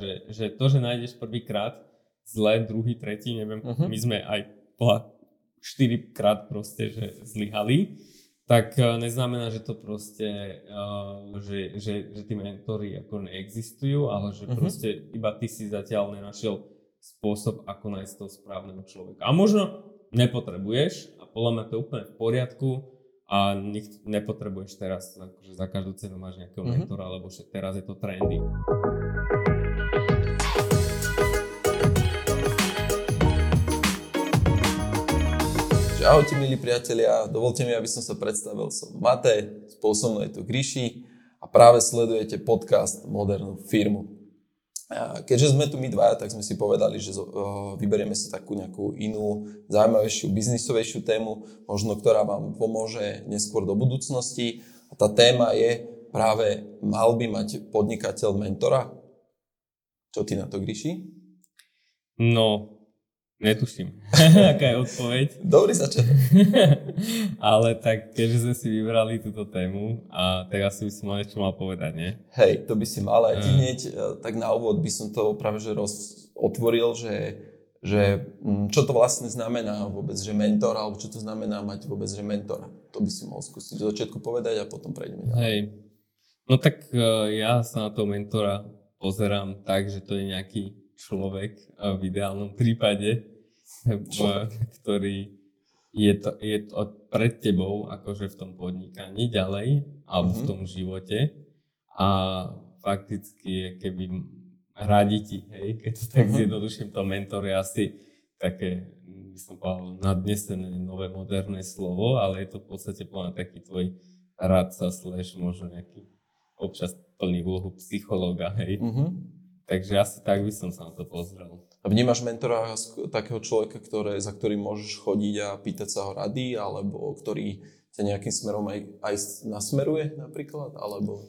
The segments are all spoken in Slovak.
že, že to, že nájdeš prvýkrát zle, druhý, tretí, neviem, uh-huh. my sme aj štyrikrát proste, že zlyhali, tak e, neznamená, že to proste, uh, že, že, že tí mentory ako neexistujú, ale že uh-huh. proste iba ty si zatiaľ nenašiel spôsob, ako nájsť toho správneho človeka. A možno nepotrebuješ, a podľa mňa to je úplne v poriadku, a nech, nepotrebuješ teraz, akože za každú cenu máš nejakého uh-huh. mentora, lebo že teraz je to trendy. Ahojte milí priatelia, dovolte mi, aby som sa predstavil. Som Matej, spôsobno je tu Gríši a práve sledujete podcast Modernú firmu. Keďže sme tu my dvaja, tak sme si povedali, že vyberieme si takú nejakú inú, zaujímavejšiu, biznisovejšiu tému, možno ktorá vám pomôže neskôr do budúcnosti. A tá téma je práve, mal by mať podnikateľ mentora? Čo ty na to, Gríši? No, Netuším, aká je odpoveď. Dobrý začiatok. Ale tak, keďže sme si vybrali túto tému, a tak asi by som mal niečo mal povedať, nie? Hej, to by si mal. A ti uh. hneď, e, tak na úvod by som to práve že roz, otvoril, že, že mm, čo to vlastne znamená vôbec, že mentor, alebo čo to znamená mať vôbec, že mentora. To by si mohol skúsiť do začiatku povedať a potom prejdeme ďalej. Hej. No tak e, ja sa na toho mentora pozerám tak, že to je nejaký človek v ideálnom prípade, ktorý je to, je to pred tebou, akože v tom podnikaní ďalej, alebo mm-hmm. v mhm. tom živote a fakticky keby radí ti, hej, keď to tak mm-hmm. zjednoduším, to mentor je asi také, by som povedal, nadnesené nové moderné slovo, ale je to v podstate plná taký tvoj radca, slash možno nejaký občas plný úlohu psychológa, hej. Mm-hmm Takže asi tak by som sa na to pozrel. Vnímaš mentora takého človeka, ktoré, za ktorým môžeš chodiť a pýtať sa ho rady, alebo ktorý ťa nejakým smerom aj, aj nasmeruje napríklad, alebo...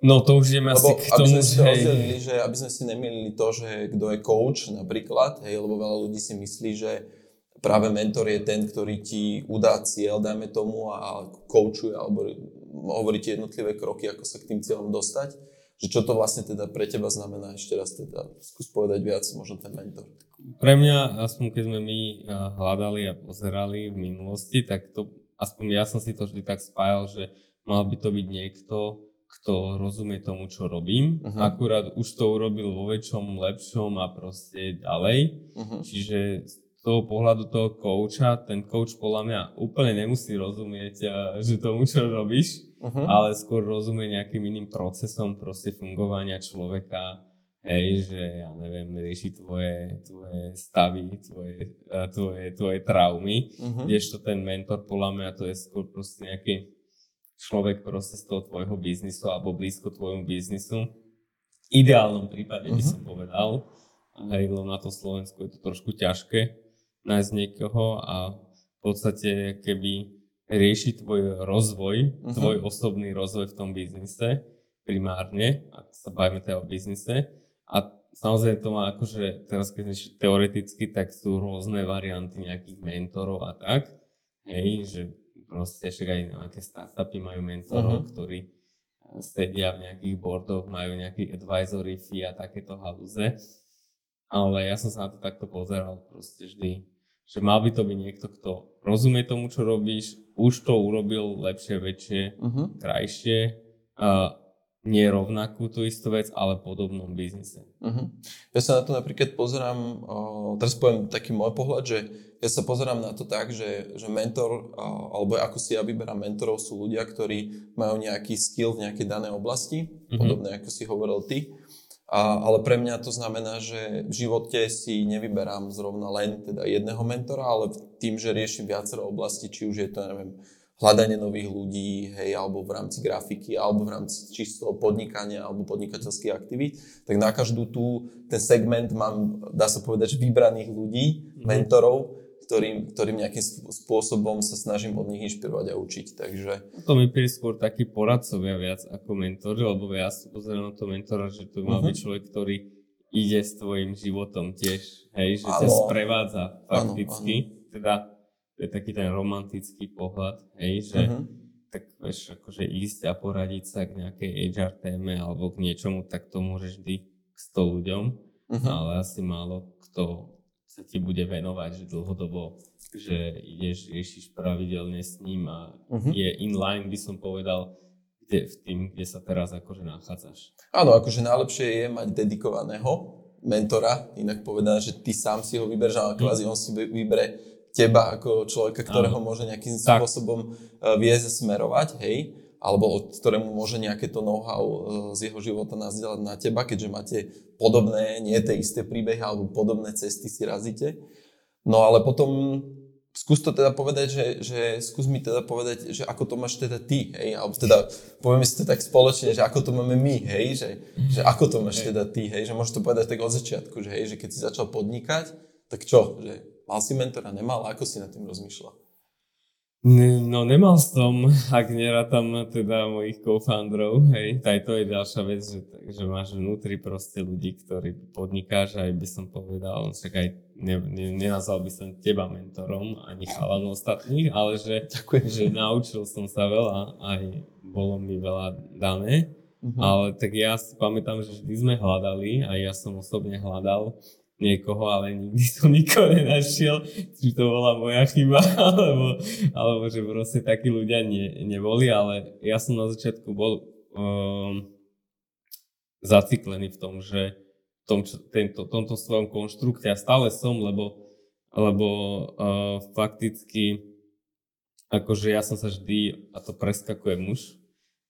No to už ideme asi k tomu, aby sme si rozdelili, že aby sme si nemýlili to, že kto je coach napríklad, hej, lebo veľa ľudí si myslí, že práve mentor je ten, ktorý ti udá cieľ, dajme tomu, a coachuje, alebo hovorí ti jednotlivé kroky, ako sa k tým cieľom dostať že čo to vlastne teda pre teba znamená, ešte raz teda skús povedať viac, možno ten mentor. Pre mňa, aspoň keď sme my hľadali a pozerali v minulosti, tak to, aspoň ja som si to vždy tak spájal, že mal by to byť niekto, kto rozumie tomu, čo robím. Uh-huh. Akurát už to urobil vo väčšom, lepšom a proste ďalej. Uh-huh. Čiže z toho pohľadu toho kouča, ten coach podľa mňa úplne nemusí rozumieť, že tomu, čo robíš uh-huh. ale skôr rozumie nejakým iným procesom proste fungovania človeka, hej, že ja neviem, rieši tvoje, tvoje stavy, tvoje, tvoje, tvoje traumy, uh-huh. kdežto ten mentor podľa mňa to je skôr proste nejaký človek proste z toho tvojho biznisu alebo blízko tvojmu biznisu. V ideálnom prípade uh-huh. by som povedal, hej, lebo na to Slovensku je to trošku ťažké nájsť niekoho a v podstate keby rieši tvoj rozvoj, uh-huh. tvoj osobný rozvoj v tom biznise primárne, ak sa bavíme teda o biznise. A samozrejme to má akože, teraz keď teoreticky, tak sú rôzne varianty nejakých mentorov a tak. Hej, že proste však aj nejaké startupy majú mentorov, uh-huh. ktorí sedia v nejakých boardoch, majú nejaký advisory fee a takéto halúze. Ale ja som sa na to takto pozeral proste vždy, že mal by to byť niekto, kto rozumie tomu, čo robíš, už to urobil lepšie, väčšie, uh-huh. krajšie. Uh, nie rovnakú tú istú vec, ale podobnom biznise. Uh-huh. Ja sa na to napríklad pozerám, uh, teraz poviem taký môj pohľad, že ja sa pozerám na to tak, že, že mentor, uh, alebo ako si ja vyberám mentorov, sú ľudia, ktorí majú nejaký skill v nejakej danej oblasti, uh-huh. podobne ako si hovoril ty. A, ale pre mňa to znamená, že v živote si nevyberám zrovna len teda jedného mentora, ale tým, že riešim viacero oblasti, či už je to, neviem, hľadanie nových ľudí, hej, alebo v rámci grafiky, alebo v rámci čistého podnikania, alebo podnikateľských aktivít, tak na každú tú, ten segment mám, dá sa povedať, že vybraných ľudí, mm-hmm. mentorov, ktorým, ktorým nejakým spôsobom sa snažím od nich inšpirovať a učiť. Takže... To mi príde skôr taký poradcovia viac ako mentori, lebo ja pozerám na to mentora, že to má uh-huh. byť človek, ktorý ide s tvojim životom tiež, hej, že ťa sprevádza fakticky. Ano, ano. Teda to je taký ten romantický pohľad, hej, že uh-huh. tak vieš, akože ísť a poradiť sa k nejakej HR téme alebo k niečomu, tak to môžeš vždy k 100 ľuďom, Uh-huh. ale asi málo kto sa ti bude venovať, že dlhodobo, že ideš, riešiš pravidelne s ním a Mhm. je in line, by som povedal, kde, v tým, kde sa teraz akože nachádzaš. Áno, akože najlepšie je mať dedikovaného mentora, inak povedané, že ty sám si ho vybereš, ale kvázi on si vy- vybere teba ako človeka, ktorého Áno. môže nejakým Tak. spôsobom uh, viesť a smerovať, hej, alebo od ktorému môže nejaké to know-how uh, z jeho života nazdieľať na teba, keďže máte podobné, nie tie isté príbehy, alebo podobné cesty si razíte. No ale potom skús to teda povedať, že, že skús mi teda povedať, že ako to máš teda ty, hej, alebo teda povieme si to tak spoločne, že ako to máme my, hej, že, že ako to máš teda ty, hej, že môžeš to povedať tak od začiatku, že hej, že keď si začal podnikať, tak čo, že mal si mentora, nemal, ako si nad tým rozmýšľal? No nemal som, ak nerátam teda mojich co-founderov, hej, aj to je ďalšia vec, že, že máš vnútri proste ľudí, ktorí podnikáš, aj by som povedal, však aj ne, ne, nenazval by som teba mentorom, ani chalanov ostatných, ale že, Ďakujem. že naučil som sa veľa, aj bolo mi veľa dané, Mhm. ale tak ja si pamätám, že vždy sme hľadali, a ja som osobne hľadal niekoho, ale nikdy som nikoho nenašiel, či to bola moja chyba, alebo, alebo že proste takí ľudia nie, neboli, ale ja som na začiatku bol um, zaciklený v tom, že v tom, tento, tomto svojom konštrukte a stále som, lebo, lebo uh, fakticky akože ja som sa vždy, a to preskakuje muž,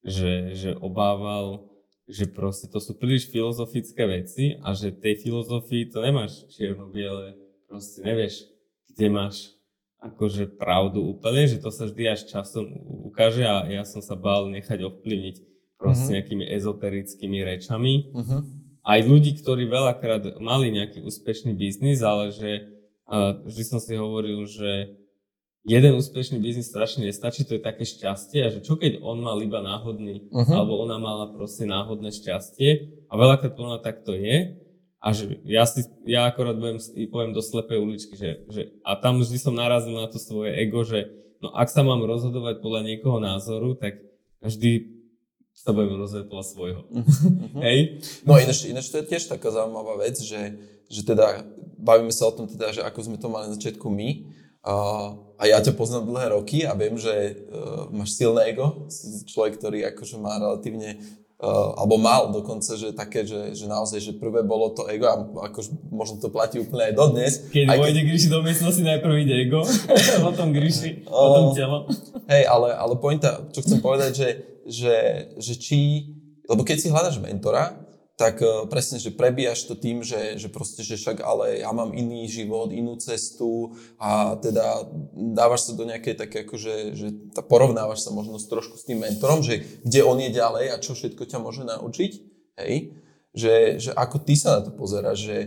že, že obával, že proste to sú príliš filozofické veci a že tej filozofii to nemáš čierno-biele, proste nevieš, kde máš akože pravdu úplne, že to sa vždy až časom ukáže a ja som sa bál nechať ovplyvniť proste Mhm. nejakými ezoterickými rečami. Mhm. Aj ľudí, ktorí veľakrát mali nejaký úspešný biznis, ale že uh, vždy som si hovoril, že jeden úspešný biznis strašne nestačí, to je také šťastie a že čo keď on mal iba náhodný, Mhm. alebo ona mala proste náhodné šťastie a veľakrát podľa mňa tak to je a že ja si, ja akorát budem, poviem do slepej uličky, že, že a tam vždy som narazil na to svoje ego, že no ak sa mám rozhodovať podľa niekoho názoru, tak vždy sa budem rozhodovať podľa svojho. Mhm. Hej? No ináč, ináč to je tiež taká zaujímavá vec, že, že teda bavíme sa o tom teda, že ako sme to mali na začiatku my a, ja ťa poznám dlhé roky a viem, že uh, máš silné ego, si človek, ktorý akože má relatívne uh, alebo mal dokonca, že také, že, že naozaj, že prvé bolo to ego a akože možno to platí úplne aj dodnes. Keď aj vojde Gríši do miestnosti, najprv ide ego, potom Gríši, potom telo. Hej, ale, ale pointa, čo chcem povedať, že, že, že či, lebo keď si hľadaš mentora, tak uh, presne, že prebíjaš to tým, že, že proste, že však ale ja mám iný život, inú cestu a teda dávaš sa do nejakej také akože, že tá porovnávaš sa možno trošku s tým mentorom, že kde on je ďalej a čo všetko ťa môže naučiť, hej, že, že ako ty sa na to pozeráš, že,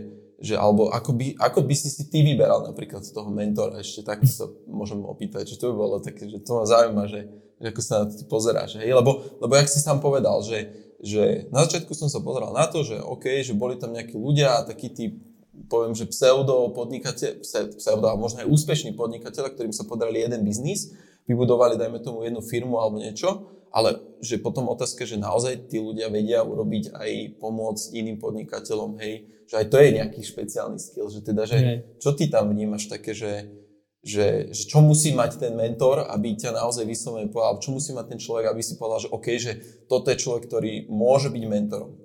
že alebo ako by, ako by si si ty vyberal napríklad toho mentora, ešte tak sa môžem opýtať, že to by bolo také, že to ma zaujíma, že, že ako sa na to ty pozeráš, hej, lebo, lebo jak si sám povedal, že, že na začiatku som sa pozeral na to, že OK, že boli tam nejakí ľudia a takí tí, poviem, že pseudo podnikateľ, pseudo a možno aj úspešní podnikateľe, ktorým sa podarili jeden biznis, vybudovali, dajme tomu, jednu firmu alebo niečo, ale že potom otázka, že naozaj tí ľudia vedia urobiť aj pomôcť iným podnikateľom, hej, že aj to je nejaký špeciálny skill, že teda, že čo ty tam vnímaš také, že, že, že čo musí mať ten mentor, aby ťa naozaj vyslovene povedal, čo musí mať ten človek, aby si povedal, že OK, že toto je človek, ktorý môže byť mentorom.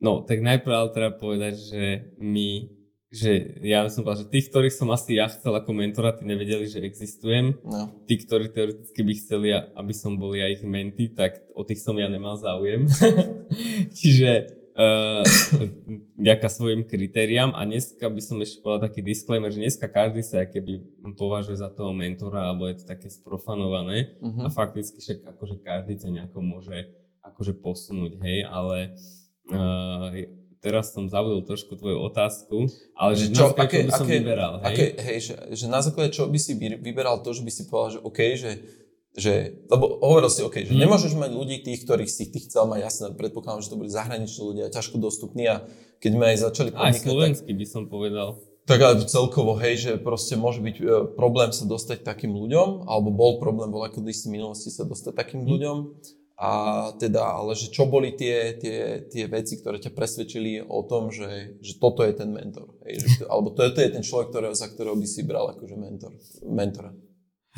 No, tak najprv ale treba povedať, že my, že ja som povedal, že tých, ktorých som asi ja chcel ako mentora, tí nevedeli, že existujem. No. Tí, ktorí teoreticky by chceli, aby som bol ja ich menty, tak o tých som ja nemal záujem. Čiže uh, vďaka svojim kritériám a dneska by som ešte povedal taký disclaimer, že dneska každý sa keby považuje za toho mentora, alebo je to také sprofanované Uh-huh. a fakticky však akože každý ťa nejako môže akože posunúť, hej, ale uh, teraz som zabudol trošku tvoju otázku, ale že čo, aké, by som aké, vyberal, hej? aké, hej že, že na základe čo by si vy- vyberal to, že by si povedal, že OK, že, že lebo hovoril si OK, že Hmm. nemôžeš mať ľudí tých, ktorých si ty chcel mať, jasné, predpokladám, že to boli zahraniční ľudia, ťažko dostupní a keď sme aj začali Aj podnikať, tak, slovenský by som povedal. tak ale celkovo, hej, že proste môže byť e, problém sa dostať takým ľuďom, alebo bol problém, bol ako v minulosti sa dostať takým Hmm. ľuďom. A teda, ale že čo boli tie, tie, tie veci, ktoré ťa presvedčili o tom, že, že toto je ten mentor. Hej, že, alebo to, to je ten človek, ktorého, za ktorého by si bral akože mentor, mentora.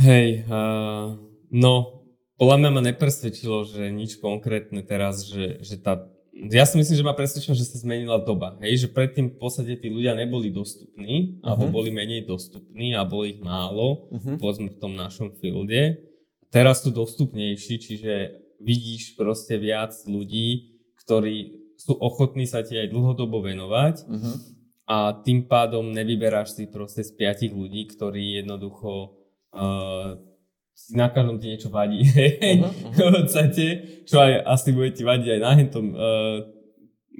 Hej, uh, no, podľa mňa ma nepresvedčilo, že nič konkrétne teraz, že, že tá ja si myslím, že ma presvedčilo, že sa zmenila doba. Hej, že predtým v podstate tí ľudia neboli dostupní, uh-huh. alebo boli menej dostupní a boli ich málo, uh-huh. povedzme v tom našom fielde. Teraz sú dostupnejší, čiže vidíš proste viac ľudí, ktorí sú ochotní sa ti aj dlhodobo venovať uh-huh. a tým pádom nevyberáš si proste z piatich ľudí, ktorí jednoducho uh, na každom ti niečo vadí, uh-huh, uh-huh. v podstate, čo aj asi bude ti vadiť aj na hentom uh,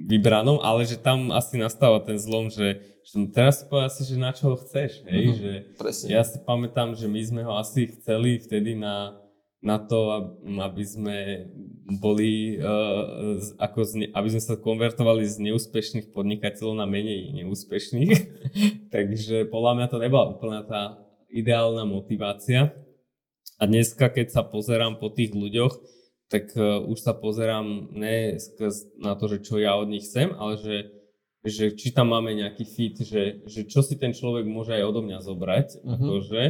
vybranom, ale že tam asi nastáva ten zlom, že, že teraz si povedal si, že na čo ho chceš, hej, uh-huh, že presne. ja si pamätám, že my sme ho asi chceli vtedy na na to, aby sme boli, uh, ako z, aby sme sa konvertovali z neúspešných podnikateľov na menej neúspešných. Takže podľa mňa to nebola úplná tá ideálna motivácia. A dneska, keď sa pozerám po tých ľuďoch, tak uh, už sa pozerám ne na to, že čo ja od nich chcem, ale že, že či tam máme nejaký fit, že, že čo si ten človek môže aj odo mňa zobrať. Uh-huh. Akože,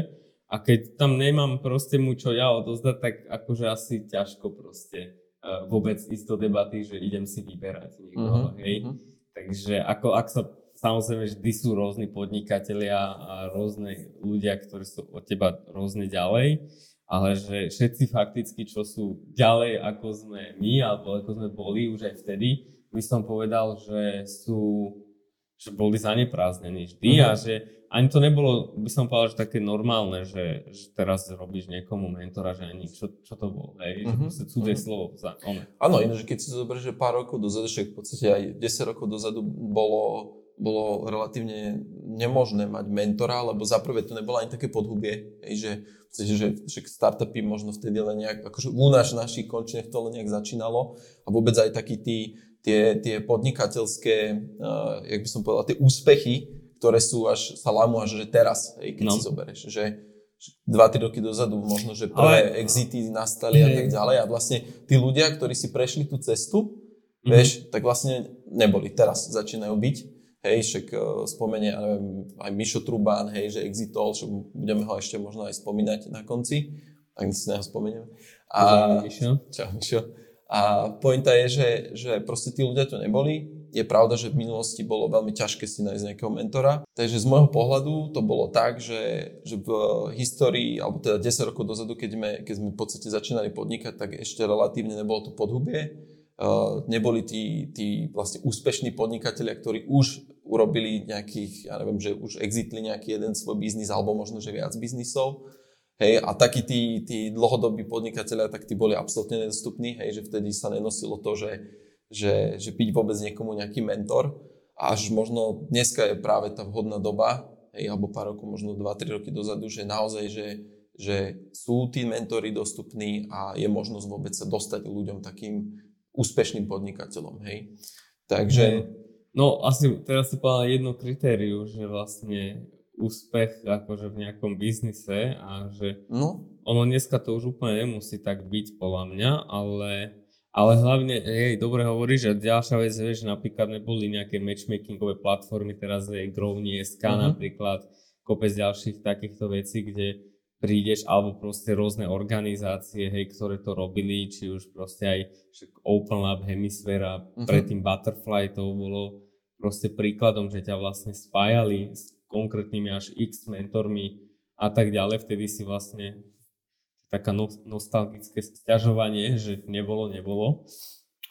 a keď tam nemám proste mu čo ja odozdať, tak akože asi ťažko proste uh, vôbec ísť do debaty, že idem si vyberať niekoho, uh-huh, hej. Uh-huh. Takže ako ak sa samozrejme vždy sú rôzni podnikatelia a rôzne ľudia, ktorí sú od teba rôzne ďalej, ale že všetci fakticky, čo sú ďalej ako sme my, alebo ako sme boli už aj vtedy, by som povedal, že sú, že boli zaneprázdnení vždy uh-huh. a že ani to nebolo, by som povedal, že také normálne, že, že teraz robíš niekomu mentora, že ani čo, čo to bolo, hej, uh-huh. že mhm, cudzie uh-huh. slovo za ono. Áno, že keď si zoberieš, že pár rokov dozadu, však v podstate aj 10 rokov dozadu bolo, bolo relatívne nemožné mať mentora, lebo za prvé to nebolo ani také podhubie, že že, že startupy možno vtedy len nejak, akože u nás našich končinách to len nejak začínalo a vôbec aj takí tí, tie, tie podnikateľské, uh, jak by som povedal, tie úspechy, ktoré sú až, sa lámu až že teraz, hej, keď no. si zoberieš, že 2-3 roky dozadu možno, že prvé Ale... exity nastali a tak ďalej a vlastne tí ľudia, ktorí si prešli tú cestu, mm-hmm. vieš, tak vlastne neboli, teraz začínajú byť, hej, však uh, spomenie, ja neviem, aj Mišo Trubán, hej, že exitol, že budeme ho ešte možno aj spomínať na konci, ak si na ho spomeniem. A, Mišo. Čau, Mišo. A pointa je, že, že proste tí ľudia to neboli, je pravda, že v minulosti bolo veľmi ťažké si nájsť nejakého mentora. Takže z môjho pohľadu to bolo tak, že, že v histórii, alebo teda 10 rokov dozadu, keď sme, keď sme v podstate začínali podnikať, tak ešte relatívne nebolo to podhubie. Neboli tí, tí vlastne úspešní podnikatelia, ktorí už urobili nejakých, ja neviem, že už exitli nejaký jeden svoj biznis, alebo možno, že viac biznisov. Hej, a takí tí, tí dlhodobí podnikatelia, tak tí boli absolútne nedostupní, hej, že vtedy sa nenosilo to, že že, že byť vôbec niekomu nejaký mentor. Až možno dneska je práve tá vhodná doba, hej, alebo pár rokov, možno 2-3 roky dozadu, že naozaj, že, že sú tí mentory dostupní a je možnosť vôbec sa dostať ľuďom takým úspešným podnikateľom, hej. Takže... No asi teraz si povedal jedno kritériu, že vlastne úspech akože v nejakom biznise a že no. ono dneska to už úplne nemusí tak byť podľa mňa, ale ale hlavne, hej, dobre hovoríš, že ďalšia vec je, že napríklad neboli nejaké matchmakingové platformy, teraz je Growny SK uh-huh. napríklad, kopec ďalších takýchto vecí, kde prídeš, alebo proste rôzne organizácie, hej, ktoré to robili, či už proste aj Open Lab, Hemisfera, uh-huh. predtým Butterfly, to bolo proste príkladom, že ťa vlastne spájali s konkrétnymi až x mentormi a tak ďalej, vtedy si vlastne taká no, nostalgické sťažovanie, že nebolo, nebolo.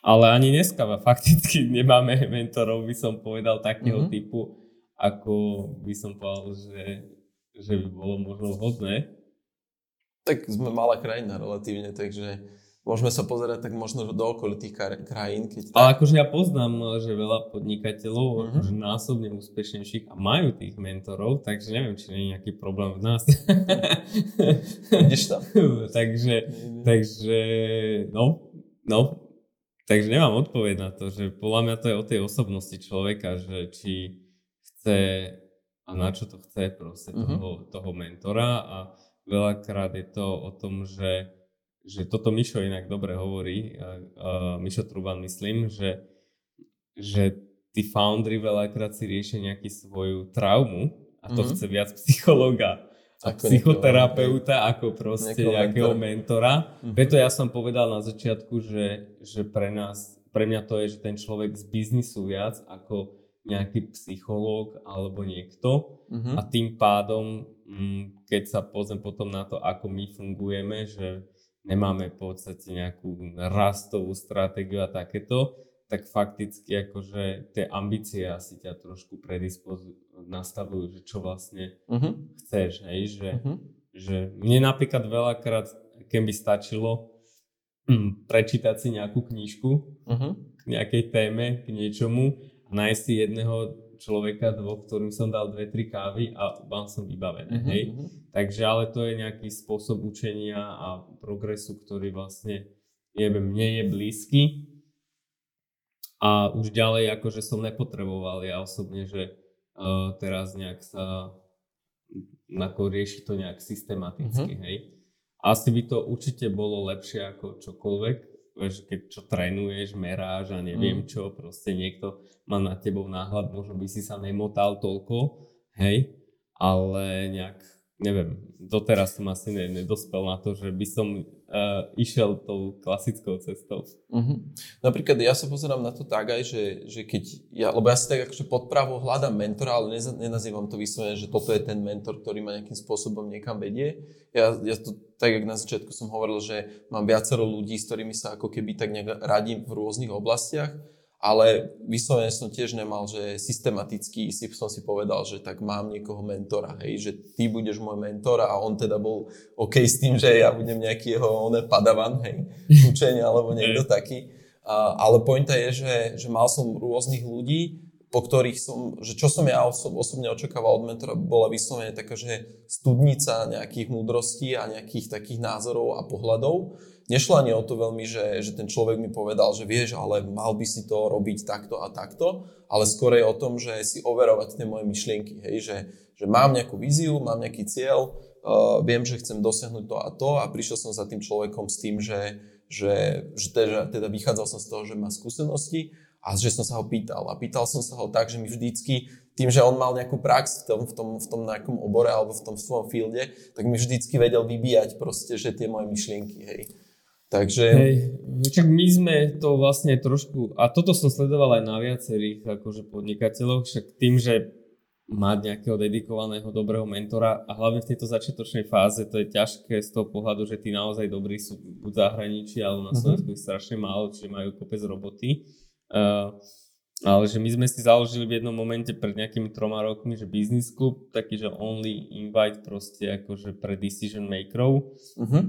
Ale ani dneska fakticky nemáme mentorov, by som povedal, takého mm-hmm. typu, ako by som povedal, že, že by bolo možno vhodné. Tak sme malá krajina relatívne, takže môžeme sa pozerať tak možno do okolitých krajín. Keď tak... Ale akože ja poznám, že veľa podnikateľov, uh-huh. akože násobne úspešnejších a majú tých mentorov, takže neviem, či nie je nejaký problém v nás. Vidíš to? takže, takže, no, no, takže nemám odpoveď na to, že podľa mňa to je o tej osobnosti človeka, že či chce a na čo to chce proste uh-huh. toho, toho mentora a veľakrát je to o tom, že že toto Mišo inak dobre hovorí, uh, Mišo Truban myslím, že, že tí foundry veľakrát si riešia nejakú svoju traumu a to mm-hmm. chce viac psychológa a ako psychoterapeuta ako proste nejakého mentora. mentora. Mm-hmm. Preto ja som povedal na začiatku, že, že pre nás, pre mňa to je, že ten človek z biznisu viac ako nejaký psychológ alebo niekto uh-huh. a tým pádom, mm, keď sa pozriem potom na to, ako my fungujeme, že nemáme v podstate nejakú rastovú stratégiu a takéto, tak fakticky akože tie ambície asi ťa trošku predispozujú, nastavujú, že čo vlastne uh-huh. chceš, hej, že, uh-huh. že mne napríklad veľakrát, keby stačilo mm, prečítať si nejakú knižku uh-huh. k nejakej téme, k niečomu nájsť si jedného človeka, dvoch, ktorým som dal dve, tri kávy a mal som vybavené. Uh-huh, hej? Uh-huh. Takže ale to je nejaký spôsob učenia a progresu, ktorý vlastne je, mne je blízky. A už ďalej akože som nepotreboval ja osobne, že uh, teraz nejak sa ako rieši to nejak systematicky, uh-huh. hej. Asi by to určite bolo lepšie ako čokoľvek, keď čo trénuješ, meráš a neviem mm. čo, proste niekto má na tebou náhľad, možno by si sa nemotal toľko, hej, ale nejak, neviem, doteraz som asi nedospel na to, že by som išiel tou klasickou cestou. Mm-hmm. Napríklad ja sa pozerám na to tak aj, že, že keď ja, lebo ja si tak akože podpravo hľadám mentora, ale nez, nenazývam to vyslovene, že toto je ten mentor, ktorý ma nejakým spôsobom niekam vedie. Ja, ja to, tak jak na začiatku som hovoril, že mám viacero ľudí, s ktorými sa ako keby tak nejak radím v rôznych oblastiach ale vyslovene som tiež nemal, že systematicky si som si povedal, že tak mám niekoho mentora, hej, že ty budeš môj mentor a on teda bol OK s tým, že ja budem nejaký jeho oné padavan, hej, učenia alebo niekto taký. A, ale pointa je, že, že mal som rôznych ľudí, po ktorých som, že čo som ja osob, osobne očakával od mentora, bola vyslovene taká, že studnica nejakých múdrostí a nejakých takých názorov a pohľadov nešlo ani o to veľmi, že, že ten človek mi povedal, že vieš, ale mal by si to robiť takto a takto, ale skôr je o tom, že si overovať tie moje myšlienky, hej, že, že mám nejakú víziu, mám nejaký cieľ, uh, viem, že chcem dosiahnuť to a to a prišiel som za tým človekom s tým, že, že, že teda, teda vychádzal som z toho, že má skúsenosti a že som sa ho pýtal. A pýtal som sa ho tak, že mi vždycky, tým, že on mal nejakú prax v tom, v tom, v tom nejakom obore alebo v tom svojom fielde, tak mi vždycky vedel vybíjať proste, že tie moje myšlienky, hej. Takže... Hej, čak my sme to vlastne trošku, a toto som sledoval aj na viacerých akože podnikateľoch, však tým, že mať nejakého dedikovaného dobrého mentora a hlavne v tejto začiatočnej fáze to je ťažké z toho pohľadu, že tí naozaj dobrí sú buď v zahraničí alebo na mhm. Slovensku uh-huh. strašne málo, čiže majú kopec roboty. Uh, ale že my sme si založili v jednom momente pred nejakými troma rokmi, že business club, taký, že only invite proste akože pre decision makerov, uh-huh.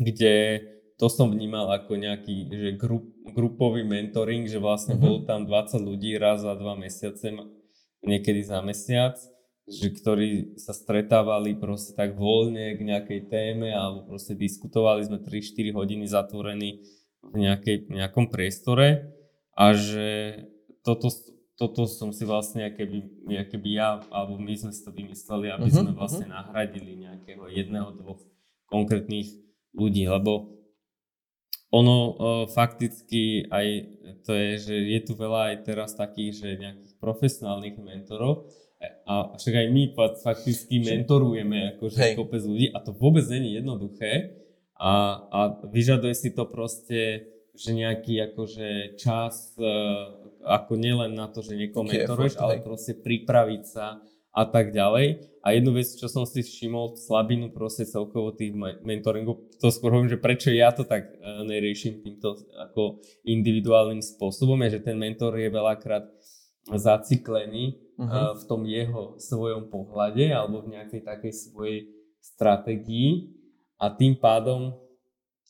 kde to som vnímal ako nejaký že grup, grupový mentoring, že vlastne uh-huh. bolo tam 20 ľudí raz za dva mesiace, niekedy za mesiac, že ktorí sa stretávali proste tak voľne k nejakej téme alebo proste diskutovali sme 3-4 hodiny zatvorení v nejakej, nejakom priestore a že toto, toto som si vlastne keby, keby ja alebo my sme si to vymysleli, aby uh-huh, sme vlastne uh-huh. nahradili nejakého jedného, dvoch konkrétnych ľudí, lebo ono uh, fakticky aj to je, že je tu veľa aj teraz takých, že nejakých profesionálnych mentorov. A však aj my fakticky mentorujeme akože Hej. kopec ľudí a to vôbec není jednoduché. A, a vyžaduje si to proste, že nejaký akože čas uh, ako nielen na to, že niekoho mentoruješ, ale proste pripraviť sa a tak ďalej. A jednu vec, čo som si všimol, slabinu proste celkovo tých mentoringov, to skôr hovorím, že prečo ja to tak uh, neriešim týmto ako individuálnym spôsobom, je, že ten mentor je veľakrát zaciklený uh-huh. uh, v tom jeho svojom pohľade alebo v nejakej takej svojej stratégii a tým pádom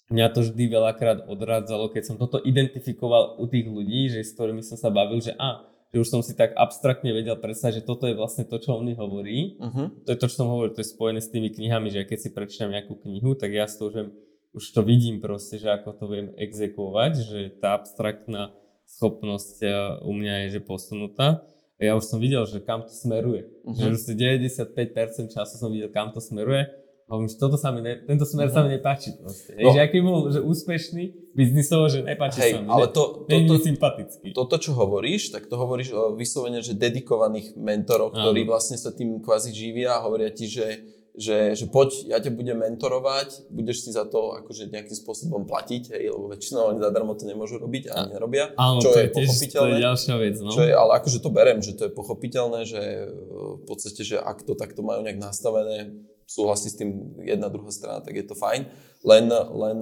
mňa to vždy veľakrát odrádzalo, keď som toto identifikoval u tých ľudí, že s ktorými som sa bavil, že a že už som si tak abstraktne vedel predstaviť, že toto je vlastne to, čo on mi hovorí. Uh-huh. To je to, čo som hovoril, to je spojené s tými knihami, že keď si prečítam nejakú knihu, tak ja to už, už to vidím proste, že ako to viem exekovať, že tá abstraktná schopnosť eh, u mňa je, že posunutá. Ja už som videl, že kam to smeruje. Uh-huh. Že už 95% času som videl, kam to smeruje. Hovorím, že toto sa mi ne, tento smer Mhm. sa mi nepáči proste. No. že aký bol, že úspešný biznisovo, že nepáči Hej, sa mi. ale ne, to, není to, to, sympatický. toto, čo hovoríš, tak to hovoríš o vyslovene, že dedikovaných mentorov, ktorí Áno. vlastne sa tým kvázi živia a hovoria ti, že, že, že poď, ja ťa budem mentorovať, budeš si za to akože nejakým spôsobom platiť, hej, lebo väčšinou oni zadarmo to nemôžu robiť a ani nerobia, Áno, čo to je je tiež to je pochopiteľné. ďalšia vec, no. Čo je, ale akože to berem, že to je pochopiteľné, že e, v podstate, že ak to takto majú nejak nastavené, súhlasí s tým jedna, druhá strana, tak je to fajn. Len, len,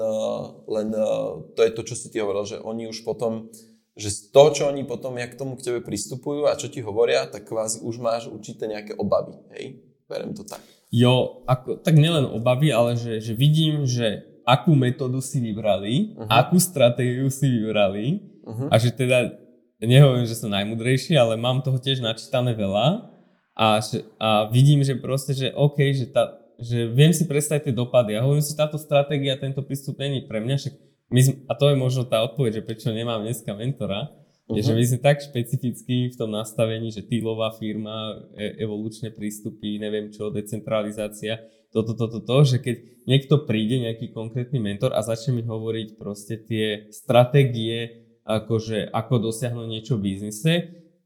len e, to je to, čo si ty hovoril, že oni už potom, že z toho, čo oni potom, jak tomu k tebe pristupujú a čo ti hovoria, tak kvázi už máš určité nejaké obavy, hej? Berem to tak. Jo, ako, tak nielen obavy, ale že, že vidím, že akú metódu si vybrali, Mhm. akú stratégiu si vybrali Uh-huh. a že teda, nehovorím, že som najmudrejší, ale mám toho tiež načítané veľa a, že, a vidím, že proste, že OK, že, tá, že viem si predstaviť tie dopady a hovorím si, táto stratégia, tento prístup není pre mňa, však my sme, a to je možno tá odpoveď, že prečo nemám dneska mentora, Mhm. je, že my sme tak špecifickí v tom nastavení, že týlová firma, e- evolučné prístupy, neviem čo, decentralizácia, toto, toto, to, že keď niekto príde, nejaký konkrétny mentor a začne mi hovoriť proste tie stratégie, akože ako dosiahnuť niečo v biznise,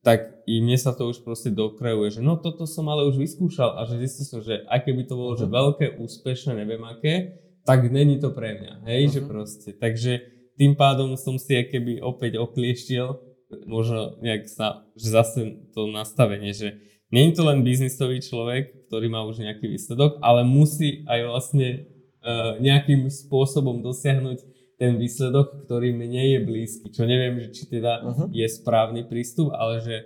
tak i mne sa to už proste dokrajuje, že no toto som ale už vyskúšal a že zistil som, že aj keby to bolo, že Mhm. veľké, úspešné, neviem aké, tak není to pre mňa, hej, že Mhm. proste. Takže tým pádom som si aj keby opäť oklieštil, možno nejak sa, že zase to nastavenie, že je to len biznisový človek, ktorý má už nejaký výsledok, ale musí aj vlastne uh, nejakým spôsobom dosiahnuť ten výsledok, ktorý mne je blízky. Čo neviem, že či teda Uh-huh. je správny prístup, ale že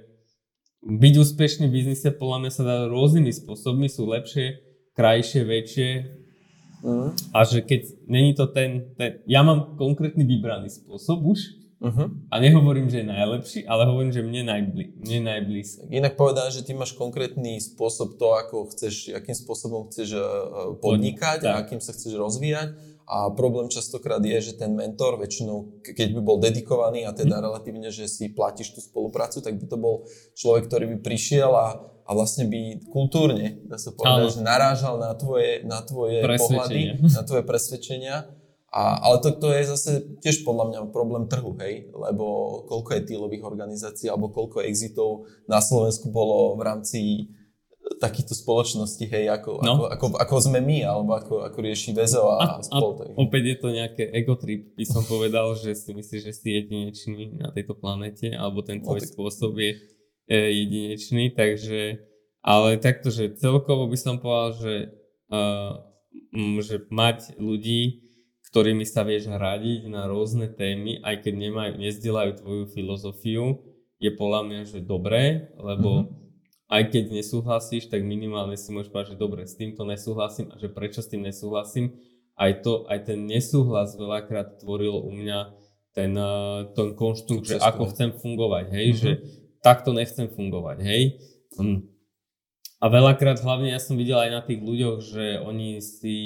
byť úspešný v biznise podľa mňa sa dá rôznymi spôsobmi, sú lepšie, krajšie, väčšie Uh-huh. a že keď není to ten, ten ja mám konkrétny vybraný spôsob už Uh-huh. a nehovorím, že je najlepší, ale hovorím, že mne, najbli, mne najblízky. Inak povedané, že ty máš konkrétny spôsob to, ako chceš, akým spôsobom chceš eh, podnikať a tak. akým sa chceš rozvíjať. A problém častokrát je, že ten mentor väčšinou, ke- keď by bol dedikovaný a Mhm. teda relatívne, že si platíš tú spoluprácu, tak by to bol človek, ktorý by prišiel a, a vlastne by kultúrne, dá sa povedať, Áno. že narážal na tvoje, na tvoje pohľady, na tvoje presvedčenia. A, ale to, to je zase tiež podľa mňa problém trhu, hej, lebo koľko je týlových organizácií alebo koľko exitov na Slovensku bolo v rámci takýchto spoločností, hej, ako, No. ako, ako, ako sme my, alebo ako, ako rieši Vezo a, a A, a spol. takže. opäť je to nejaké egotrip, by som povedal, že si myslíš, že si jedinečný na tejto planete, alebo ten No tvoj tak- spôsob je e, jedinečný, takže, ale takto, že celkovo by som povedal, že, uh, m, že mať ľudí, ktorými sa vieš hradiť na rôzne témy, aj keď nemajú, nezdielajú tvoju filozofiu, je podľa mňa, že dobré, lebo Mhm. Aj keď nesúhlasíš, tak minimálne si môžeš povedať, že dobre, s týmto nesúhlasím a že prečo s tým nesúhlasím. Aj, to, aj ten nesúhlas veľakrát tvoril u mňa ten, uh, ten konštrukt, že ako chcem fungovať, hej, Mhm. že takto nechcem fungovať, hej. Mm. A veľakrát hlavne ja som videl aj na tých ľuďoch, že oni si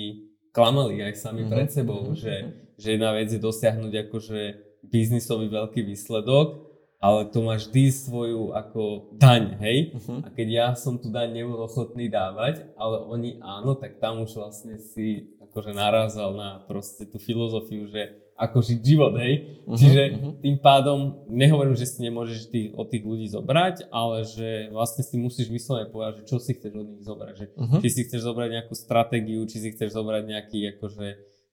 klamali aj sami Mhm, pred sebou, mhm, že, že jedna vec je dosiahnuť akože biznisový veľký výsledok, ale to má vždy svoju ako daň, hej. Mhm. A keď ja som tu daň nebol ochotný dávať, ale oni áno, tak tam už vlastne si akože narázal na proste tú filozofiu, že ako žiť život, hej. Mhm, Čiže mhm. tým pádom, nehovorím, že si nemôžeš tých, od tých ľudí zobrať, ale že vlastne si musíš vyslovene povedať, že čo si chceš od nich zobrať. Že Mhm. či si chceš zobrať nejakú stratégiu, či si chceš zobrať nejaký akože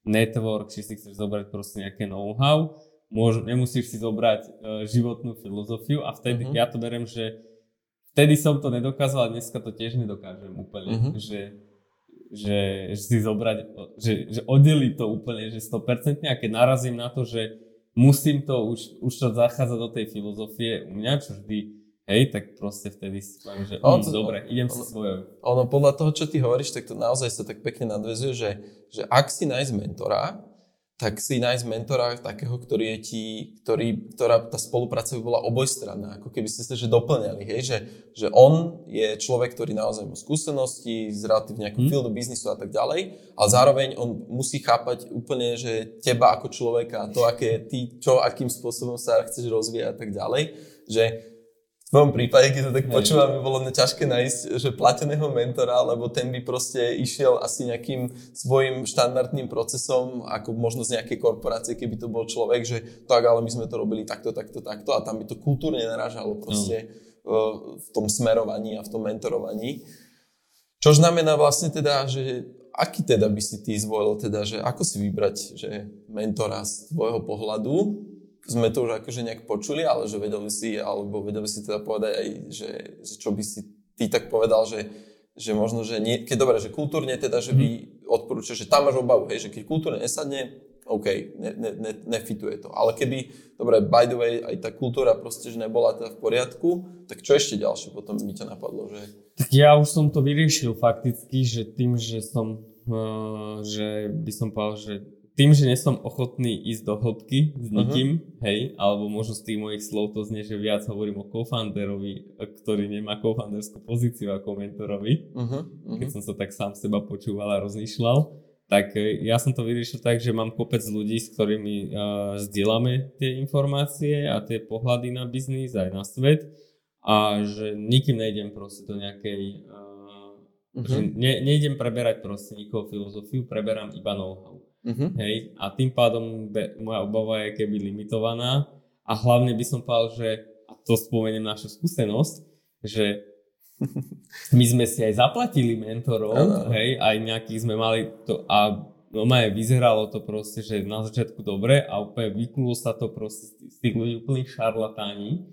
network, či si chceš zobrať proste nejaké know-how. Môž, nemusíš si zobrať e, životnú filozofiu a vtedy Mhm. ja to berem, že vtedy som to nedokázal a dneska to tiež nedokážem úplne, Mhm. že, že, že si zobrať, že, že oddeliť to úplne, že 100% a keď narazím na to, že musím to už, už to zachádzať do tej filozofie u mňa, čo vždy, hej, tak proste vtedy si poviem, že No, mm, to- dobre, idem si ono- svojou. Ono podľa toho, čo ty hovoríš, tak to naozaj sa tak pekne nadvezuje, že, že ak si nájsť mentora, tak si nájsť mentora takého, ktorý je ti, ktorý, ktorá tá spolupráca by bola obojstranná, ako keby ste sa že doplňali, hej, že, že on je človek, ktorý naozaj má skúsenosti z relatívne nejakú Hm. fieldu biznisu a tak ďalej, ale zároveň on musí chápať úplne, že teba ako človeka, to, aké ty, čo, akým spôsobom sa chceš rozvíjať a tak ďalej, že tvojom prípade, keď to tak počúvam, by bolo ťažké nájsť, že plateného mentora, lebo ten by proste išiel asi nejakým svojim štandardným procesom, ako možno z nejakej korporácie, keby to bol človek, že tak, ale my sme to robili takto, takto, takto a tam by to kultúrne narážalo proste uh, v tom smerovaní a v tom mentorovaní. Čo znamená vlastne teda, že aký teda by si ty zvolil teda, že ako si vybrať, že mentora z tvojho pohľadu, sme to už akože nejak počuli, ale že vedel by si, alebo vedel by si teda povedať aj, že, že čo by si ty tak povedal, že, že možno, že nie, keď dobre, že kultúrne teda, že by odporúčal, že tam máš obavu, hej, že keď kultúrne nesadne, OK, ne, ne, ne, nefituje to. Ale keby, dobre, by the way, aj tá kultúra proste, že nebola teda v poriadku, tak čo ešte ďalšie potom by ťa napadlo, že... Tak ja už som to vyriešil fakticky, že tým, že som, uh, že by som povedal, že tým, že nie som ochotný ísť do hĺbky s nikým, uh-huh. hej, alebo možno z tých mojich slov to znie, že viac hovorím o co-founderovi, ktorý nemá co-founderskú pozíciu ako mentorovi, Uh-huh, uh-huh. keď uh-huh. som sa tak sám seba počúval a rozmýšľal, tak e, ja som to vyriešil tak, že mám kopec ľudí, s ktorými uh, zdieľame tie informácie a tie pohľady na biznis aj na svet a že nikým nejdem proste do nejakej, uh, uh-huh. že ne, nejdem preberať proste nikoho filozofiu, preberám iba know-how. Uh-huh. Hej, a tým pádom be, moja obava je keby limitovaná a hlavne by som povedal, že, a to spomeniem našu skúsenosť, že my sme si aj zaplatili mentorov, Áno. hej, aj nejakých sme mali to a no vyzeralo to proste, že na začiatku dobre a úplne vyklulo sa to proste z tých ľudí úplných šarlatáni.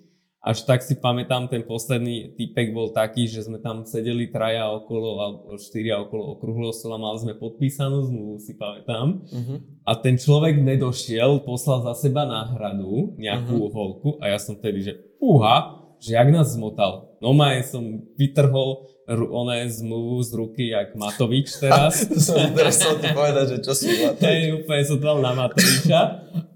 Až tak si pamätám, ten posledný typek bol taký, že sme tam sedeli traja okolo, alebo štyria okolo okrúhleho stola, mali sme podpísanú zmluvu, si pamätám. Uh-huh. A ten človek nedošiel, poslal za seba náhradu, nejakú uh-huh. holku a ja som vtedy, že uha, že jak nás zmotal. No som vytrhol oné zmluvu z ruky, jak Matovič teraz. to som teraz chcel ti povedať, že čo si to. Hej, úplne som dal na Matoviča.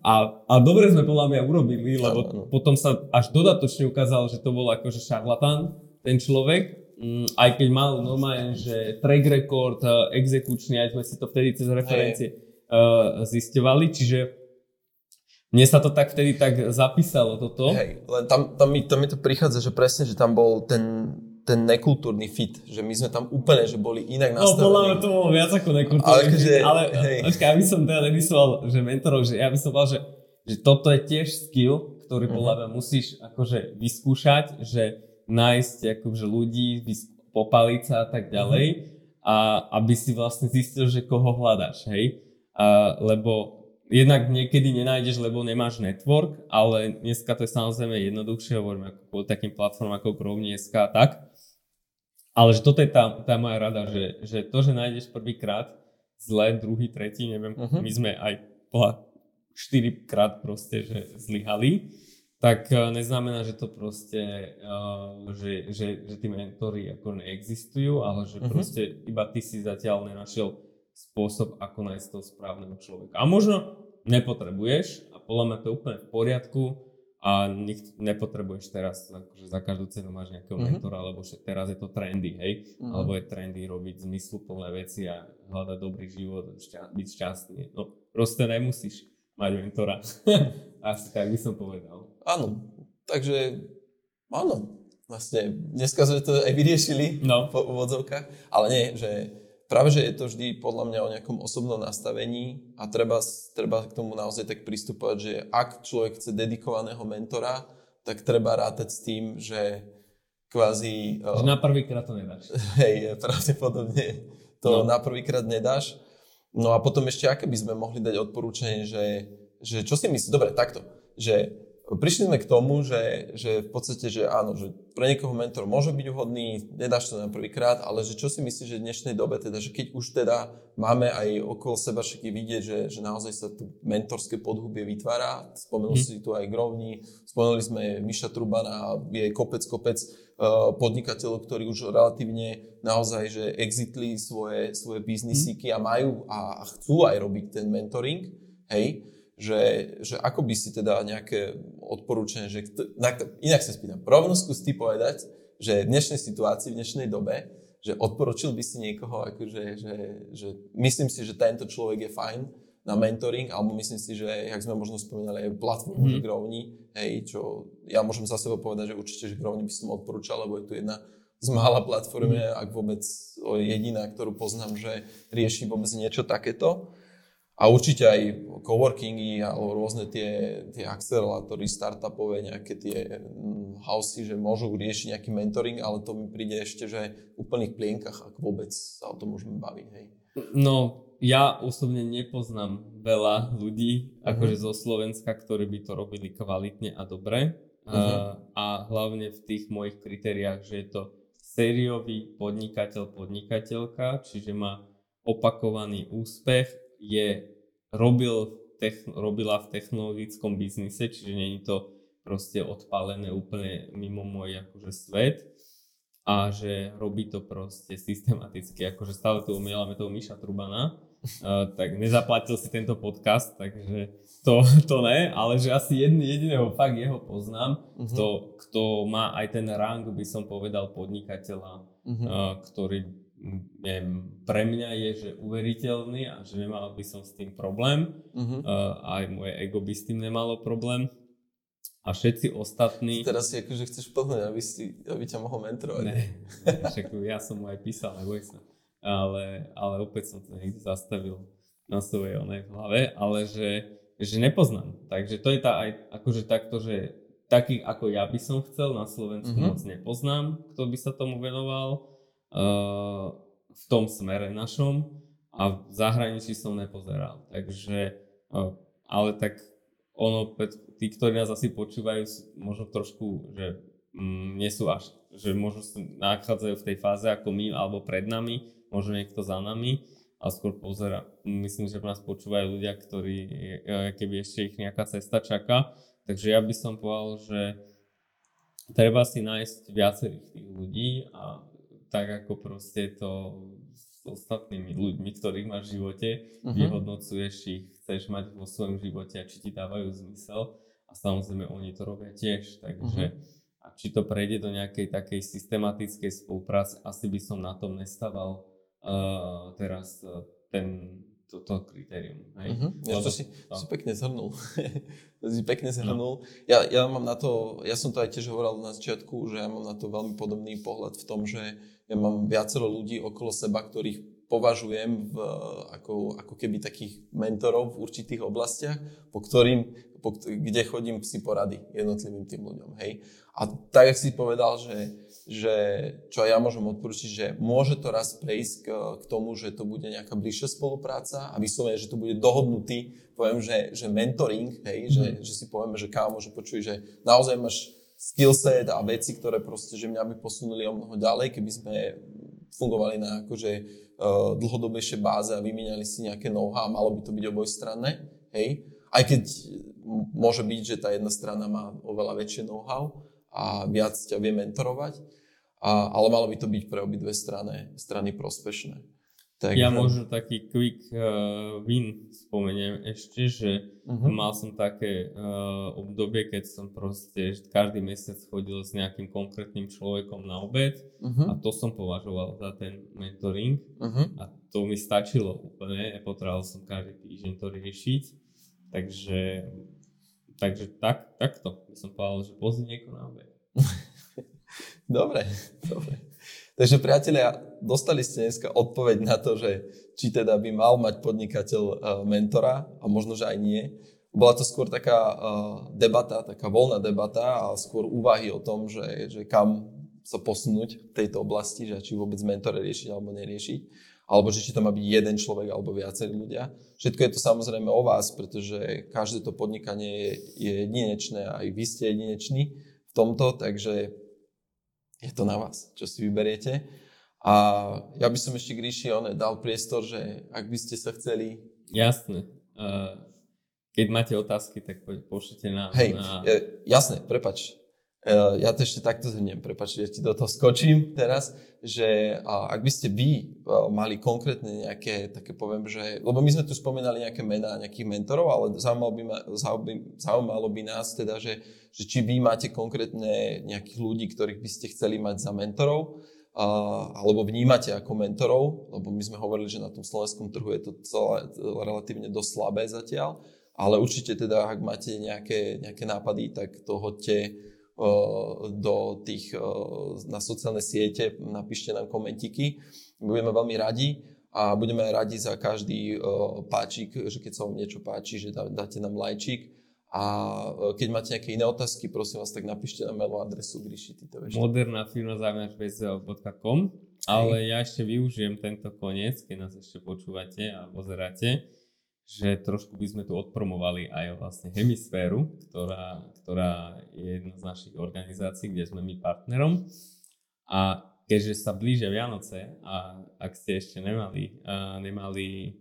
A, a dobre sme podľa mňa urobili, lebo áno. potom sa až dodatočne ukázalo, že to bol akože šarlatán, ten človek. Mm, aj keď mal normálne, že track record, eh, exekučný, aj sme si to vtedy cez referencie uh, zisťovali, čiže mne sa to tak vtedy tak zapísalo toto. Hej, len tam, tam, mi, tam mi to prichádza, že presne, že tam bol ten, ten nekultúrny fit, že my sme tam úplne, že boli inak No, podľa mňa nastavení. to bolo viac ako nekultúrne. Ale akože, ale hej. počkaj, ja by som teda nemyslel, že mentorov, že ja by som povedal, že, že toto je tiež skill, ktorý Mhm. podľa mňa musíš akože vyskúšať, že nájsť akože ľudí, popaliť sa a tak ďalej, Mhm. a aby si vlastne zistil, že koho hľadáš, hej. A, lebo jednak niekedy nenájdeš, lebo nemáš network, ale dneska to je samozrejme jednoduchšie, hovorím ako po takým platformám ako Grownie.sk a tak. Ale že toto je tá, tá moja rada, že, že to, že nájdeš prvýkrát zle, druhý, tretí, neviem, Mhm. my sme aj štyrikrát proste, že zlyhali, tak eh, neznamená, že to proste, eh, že, že, že tí mentory ako neexistujú, ale že Mhm. proste iba ty si zatiaľ nenašiel spôsob, ako nájsť toho správneho človeka. A možno nepotrebuješ, a podľa mňa to je úplne v poriadku, a nik- nepotrebuješ teraz, akože za každú cenu máš nejakého Mhm. mentora, lebo teraz je to trendy, hej, Mhm. alebo je trendy robiť zmysluplné veci a hľadať dobrý život, šťa- byť šťastný. No proste nemusíš mať mentora. Asi tak by som povedal. Áno, takže áno, vlastne dneska sme to aj vyriešili No. po úvodzovkách, ale nie, že práve, že je to vždy podľa mňa o nejakom osobnom nastavení a treba, treba k tomu naozaj tak pristupovať, že ak človek chce dedikovaného mentora, tak treba rátať s tým, že kvázi... Že na prvýkrát to nedáš. hej, pravdepodobne to No. na prvýkrát nedáš. No a potom ešte, aké by sme mohli dať odporúčanie, že, že čo si myslíš, dobre, takto, že prišli sme k tomu, že, že v podstate, že áno, že pre niekoho mentor môže byť vhodný, nedáš to na prvýkrát, ale že čo si myslíš, že v dnešnej dobe, teda, že keď už teda máme aj okolo seba všetky vidieť, že, že naozaj sa tu mentorské podhubie vytvára, spomenul Mhm. si tu aj Grovni, spomenuli sme Miša Trubana, je kopec, kopec uh, podnikateľov, ktorí už relatívne naozaj, že exitli svoje, svoje biznisíky a majú a, a chcú aj robiť ten mentoring, hej, že, že ako by si teda nejaké odporúčanie, že inak sa spýtam, rovno skús ty povedať, že v dnešnej situácii, v dnešnej dobe, že odporučil by si niekoho, akože, že, že myslím si, že tento človek je fajn na mentoring, alebo myslím si, že, jak sme možno spomínali, aj platformu mm. Growni, hej, čo ja môžem za seba povedať, že určite, že Growni by som odporúčal, lebo je tu jedna z mála platformy, mm. ak vôbec jediná, ktorú poznám, že rieši vôbec niečo takéto. A určite aj coworkingy alebo rôzne tie, tie akcelerátory startupové, nejaké tie mm, housey, že môžu riešiť nejaký mentoring, ale to mi príde ešte, že v úplných plienkach, ak vôbec sa o tom môžeme baviť. Hej. No, ja osobne nepoznám veľa ľudí, uh-huh. akože zo Slovenska, ktorí by to robili kvalitne a dobre. Uh-huh. Uh, a hlavne v tých mojich kritériách, že je to sériový podnikateľ, podnikateľka, čiže má opakovaný úspech, je, robil, techn, robila v technologickom biznise, čiže je to proste odpálené úplne mimo môj akože svet a že robí to proste systematicky, akože stále tu umielame toho Miša Trubana, uh, tak nezaplatil si tento podcast, takže to, to ne, ale že asi jedný, jediného fakt jeho poznám, uh-huh. kto, kto má aj ten rang, by som povedal, podnikateľa, uh-huh. uh, ktorý neviem, pre mňa je, že uveriteľný a že nemal by som s tým problém. Uh-huh. Uh, aj moje ego by s tým nemalo problém. A všetci ostatní... Teraz si akože chceš plhnúť, aby, si, aby ťa mohol mentorovať. Ne, však ja som mu aj písal, neboj sa ale, ale opäť som to niekde zastavil na svojej onej hlave, ale že, že nepoznám. Takže to je tá aj akože takto, že takých ako ja by som chcel na Slovensku mm-hmm. moc nepoznám, kto by sa tomu venoval v tom smere našom a v zahraničí som nepozeral. Takže, uh, ale tak ono, tí, ktorí nás asi počúvajú, možno trošku, že mm, nie sú až, že možno nachádzajú v tej fáze ako my alebo pred nami, možno niekto za nami a skôr pozera. Myslím, že nás počúvajú ľudia, ktorí, e, keby ešte ich nejaká cesta čaká. Takže ja by som povedal, že treba si nájsť viacerých tých ľudí a tak ako proste to s ostatnými ľuďmi, ktorých máš v živote, uh-huh. vyhodnocuješ, či ich chceš mať vo svojom živote a či ti dávajú zmysel. A samozrejme oni to robia tiež, takže uh-huh. a či to prejde do nejakej takej systematickej spolupráce, asi by som na tom nestával uh, teraz uh, ten, toto kritérium. Hej? Uh-huh. Ja, to si, to... si pekne zhrnul. to si pekne zhrnul. No. Ja, ja mám na to, ja som to aj tiež hovoril na začiatku, že ja mám na to veľmi podobný pohľad v tom, že ja mám viacero ľudí okolo seba, ktorých považujem v, ako, ako keby takých mentorov v určitých oblastiach, po ktorým, po, kde chodím si porady jednotlivým tým ľuďom. Hej? A tak, ako si povedal, že že čo ja môžem odporučiť, že môže to raz prejsť k, k tomu, že to bude nejaká bližšia spolupráca a vyslovene, že to bude dohodnutý, poviem, že, že mentoring, hej, mm. že, že si povieme, že kámo, že počuj, že naozaj máš skillset a veci, ktoré proste, že mňa by posunuli o mnoho ďalej, keby sme fungovali na akože uh, dlhodobejšej báze a vymieniali si nejaké know-how, malo by to byť obojstranné, hej. Aj keď môže byť, že tá jedna strana má oveľa väčšie know-how a viac ťa vie mentorovať, a, ale malo by to byť pre obidve strany, strany prospešné. Tak, ja možno taký quick uh, win spomeniem ešte, že uh-huh. mal som také uh, obdobie, keď som proste každý mesiac chodil s nejakým konkrétnym človekom na obed uh-huh. a to som považoval za ten mentoring uh-huh. a to mi stačilo úplne, nepotreboval som každý týždeň to riešiť, takže, takže tak, takto by som povedal, že pozri niekoho na obed. Dobre, dobre. Takže priatelia, dostali ste dneska odpoveď na to, že či teda by mal mať podnikateľ uh, mentora a možno, že aj nie. Bola to skôr taká uh, debata, taká voľná debata a skôr úvahy o tom, že, že kam sa posunúť v tejto oblasti, že či vôbec mentor riešiť alebo neriešiť, alebo že či to má byť jeden človek alebo viacerí ľudia. Všetko je to samozrejme o vás, pretože každé to podnikanie je, je jedinečné aj vy ste jedineční v tomto, takže je to na vás, čo si vyberiete. A ja by som ešte Gríši on dal priestor, že ak by ste sa chceli... Jasne. keď máte otázky, tak pošlite na... Hej, na... jasne, prepač. E, ja to ešte takto zhrniem, prepač, ja ti do toho skočím teraz, že ak by ste vy e, mali konkrétne nejaké, také poviem, že, lebo my sme tu spomínali nejaké mená nejakých mentorov, ale zaujímalo by, ma, zaujímalo by nás teda, že, že či vy máte konkrétne nejakých ľudí, ktorých by ste chceli mať za mentorov, alebo vnímate ako mentorov, lebo my sme hovorili, že na tom slovenskom trhu je to celé relatívne dosť slabé zatiaľ, ale určite teda, ak máte nejaké, nejaké nápady, tak to hoďte do tých, na sociálne siete, napíšte nám komentiky, budeme veľmi radi a budeme radi za každý páčik, že keď sa vám niečo páči, že dáte nám lajčík a keď máte nejaké iné otázky, prosím vás, tak napíšte na mailovú adresu, Gríši, ty to vieš. Moderná firma ale ja ešte využijem tento koniec, keď nás ešte počúvate a pozeráte, že trošku by sme tu odpromovali aj vlastne hemisféru, ktorá, ktorá je jedna z našich organizácií, kde sme my partnerom. A keďže sa blížia Vianoce a ak ste ešte nemali, uh, nemali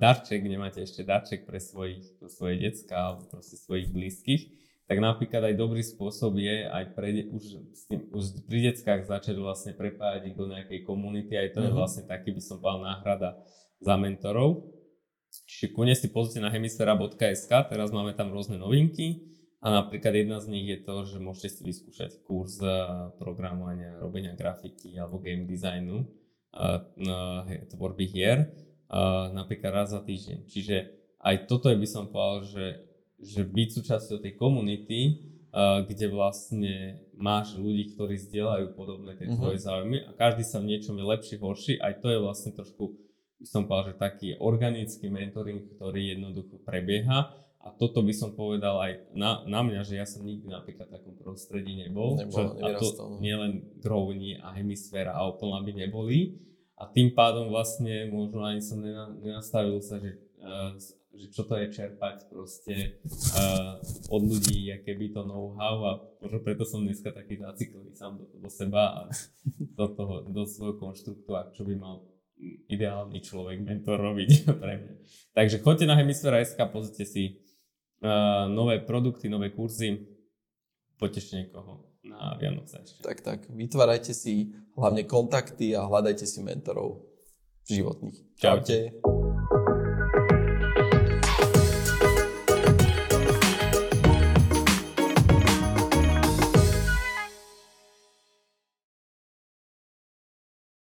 darček, nemáte ešte darček pre, svojich, pre svoje decka alebo proste svojich blízkych, tak napríklad aj dobrý spôsob je aj pre, už, už pri deckách začať vlastne prepájať ich do nejakej komunity, aj to mm-hmm. je mhm. vlastne taký, by som povedal, náhrada za mentorov. Čiže kone si pozrite na hemisfera.sk, teraz máme tam rôzne novinky a napríklad jedna z nich je to, že môžete si vyskúšať kurz eh, programovania, robenia grafiky alebo game designu, uh, uh, tvorby hier napríklad raz za týždeň. Čiže aj toto je by som povedal, že, že byť súčasťou tej komunity, kde vlastne máš ľudí, ktorí zdieľajú podobné tie tvoje uh-huh. záujmy a každý sa v niečom je lepší, horší, aj to je vlastne trošku, by som povedal, že taký organický mentoring, ktorý jednoducho prebieha a toto by som povedal aj na, na mňa, že ja som nikdy napríklad v takom prostredí nebol. nebol čo, a to no. nielen Growni a Hemisféra a Opel by neboli. A tým pádom vlastne možno ani som nenastavil sa, že, uh, že čo to je čerpať proste uh, od ľudí, aké by to know-how a možno preto som dneska taký zaciklený sám do, do seba a do, toho, do svojho konštruktu a čo by mal ideálny človek, mentor robiť pre mňa. Takže choďte na Hemisfera.sk, pozrite si uh, nové produkty, nové kurzy, potešte niekoho na Vianoce ešte. Tak, tak. Vytvárajte si hlavne kontakty a hľadajte si mentorov životných. Čaute. Čaute.